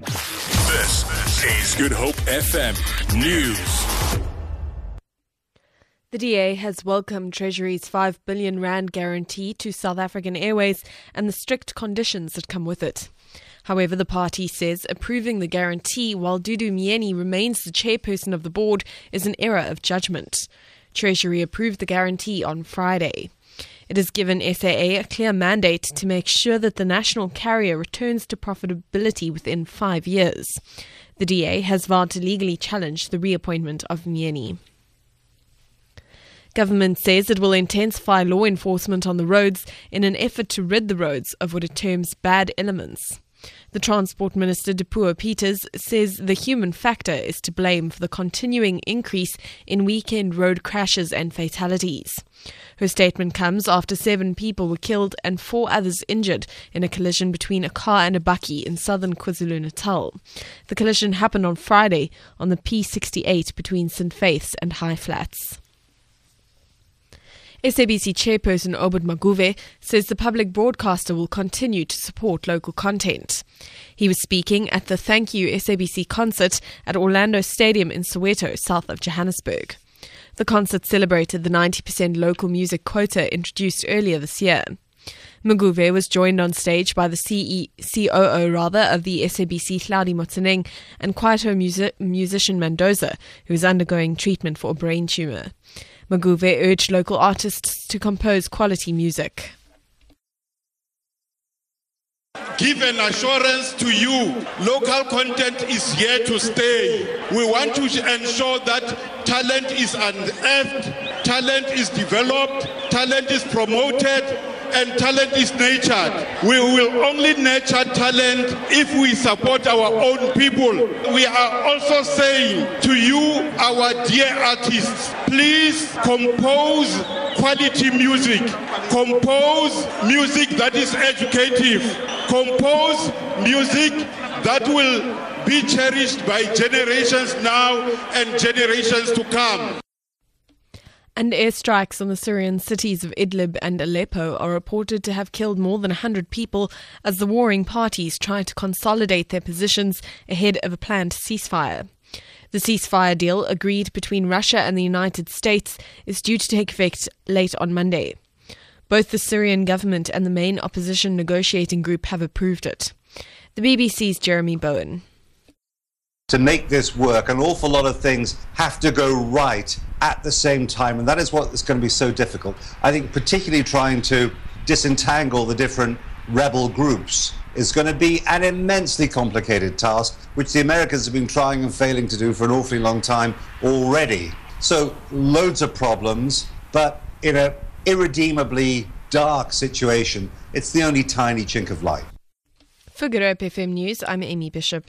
This is Good Hope FM News. The DA has welcomed Treasury's 5 billion rand guarantee to South African Airways and the strict conditions that come with it. However, the party says approving the guarantee while Dudu Myeni remains the chairperson of the board is an error of judgment. Treasury approved the guarantee on Friday. It has given SAA a clear mandate to make sure that the national carrier returns to profitability within five years. The DA has vowed to legally challenge the reappointment of Myeni. Government says it will intensify law enforcement on the roads in an effort to rid the roads of what it terms bad elements. The Transport Minister, Dipuo Peters, says the human factor is to blame for the continuing increase in weekend road crashes and fatalities. Her statement comes after seven people were killed and four others injured in a collision between a car and a bakkie in southern KwaZulu Natal. The collision happened on Friday on the P68 between St. Faith's and High Flats. SABC chairperson Obed Maguvhe says the public broadcaster will continue to support local content. He was speaking at the Thank You SABC concert at Orlando Stadium in Soweto, south of Johannesburg. The concert celebrated the 90% local music quota introduced earlier this year. Maguvhe was joined on stage by the CE, COO rather of the SABC Hlaudi Motsoeneng and Kwaito music, musician Mandoza, who is undergoing treatment for a brain tumor. Maguvhe urged local artists to compose quality music. Give an assurance to you local content is here to stay. We want to ensure that talent is unearthed, talent is developed, talent is promoted, and talent is nurtured. We will only nurture talent if we support our own people. We are also saying to you, our dear artists, please compose quality music, compose music that is educative, compose music that will be cherished by generations now and generations to come. And airstrikes on the Syrian cities of Idlib and Aleppo are reported to have killed more than 100 people as the warring parties try to consolidate their positions ahead of a planned ceasefire. The ceasefire deal agreed between Russia and the United States is due to take effect late on Monday. Both the Syrian government and the main opposition negotiating group have approved it. The BBC's Jeremy Bowen to make this work, an awful lot of things have to go right at the same time, and that is what is going to be so difficult. I think, particularly trying to disentangle the different rebel groups is going to be an immensely complicated task, which the Americans have been trying and failing to do for an awfully long time already. So, loads of problems, but in an irredeemably dark situation, it's the only tiny chink of light. For Good Hope FM News, I'm Amy Bishop.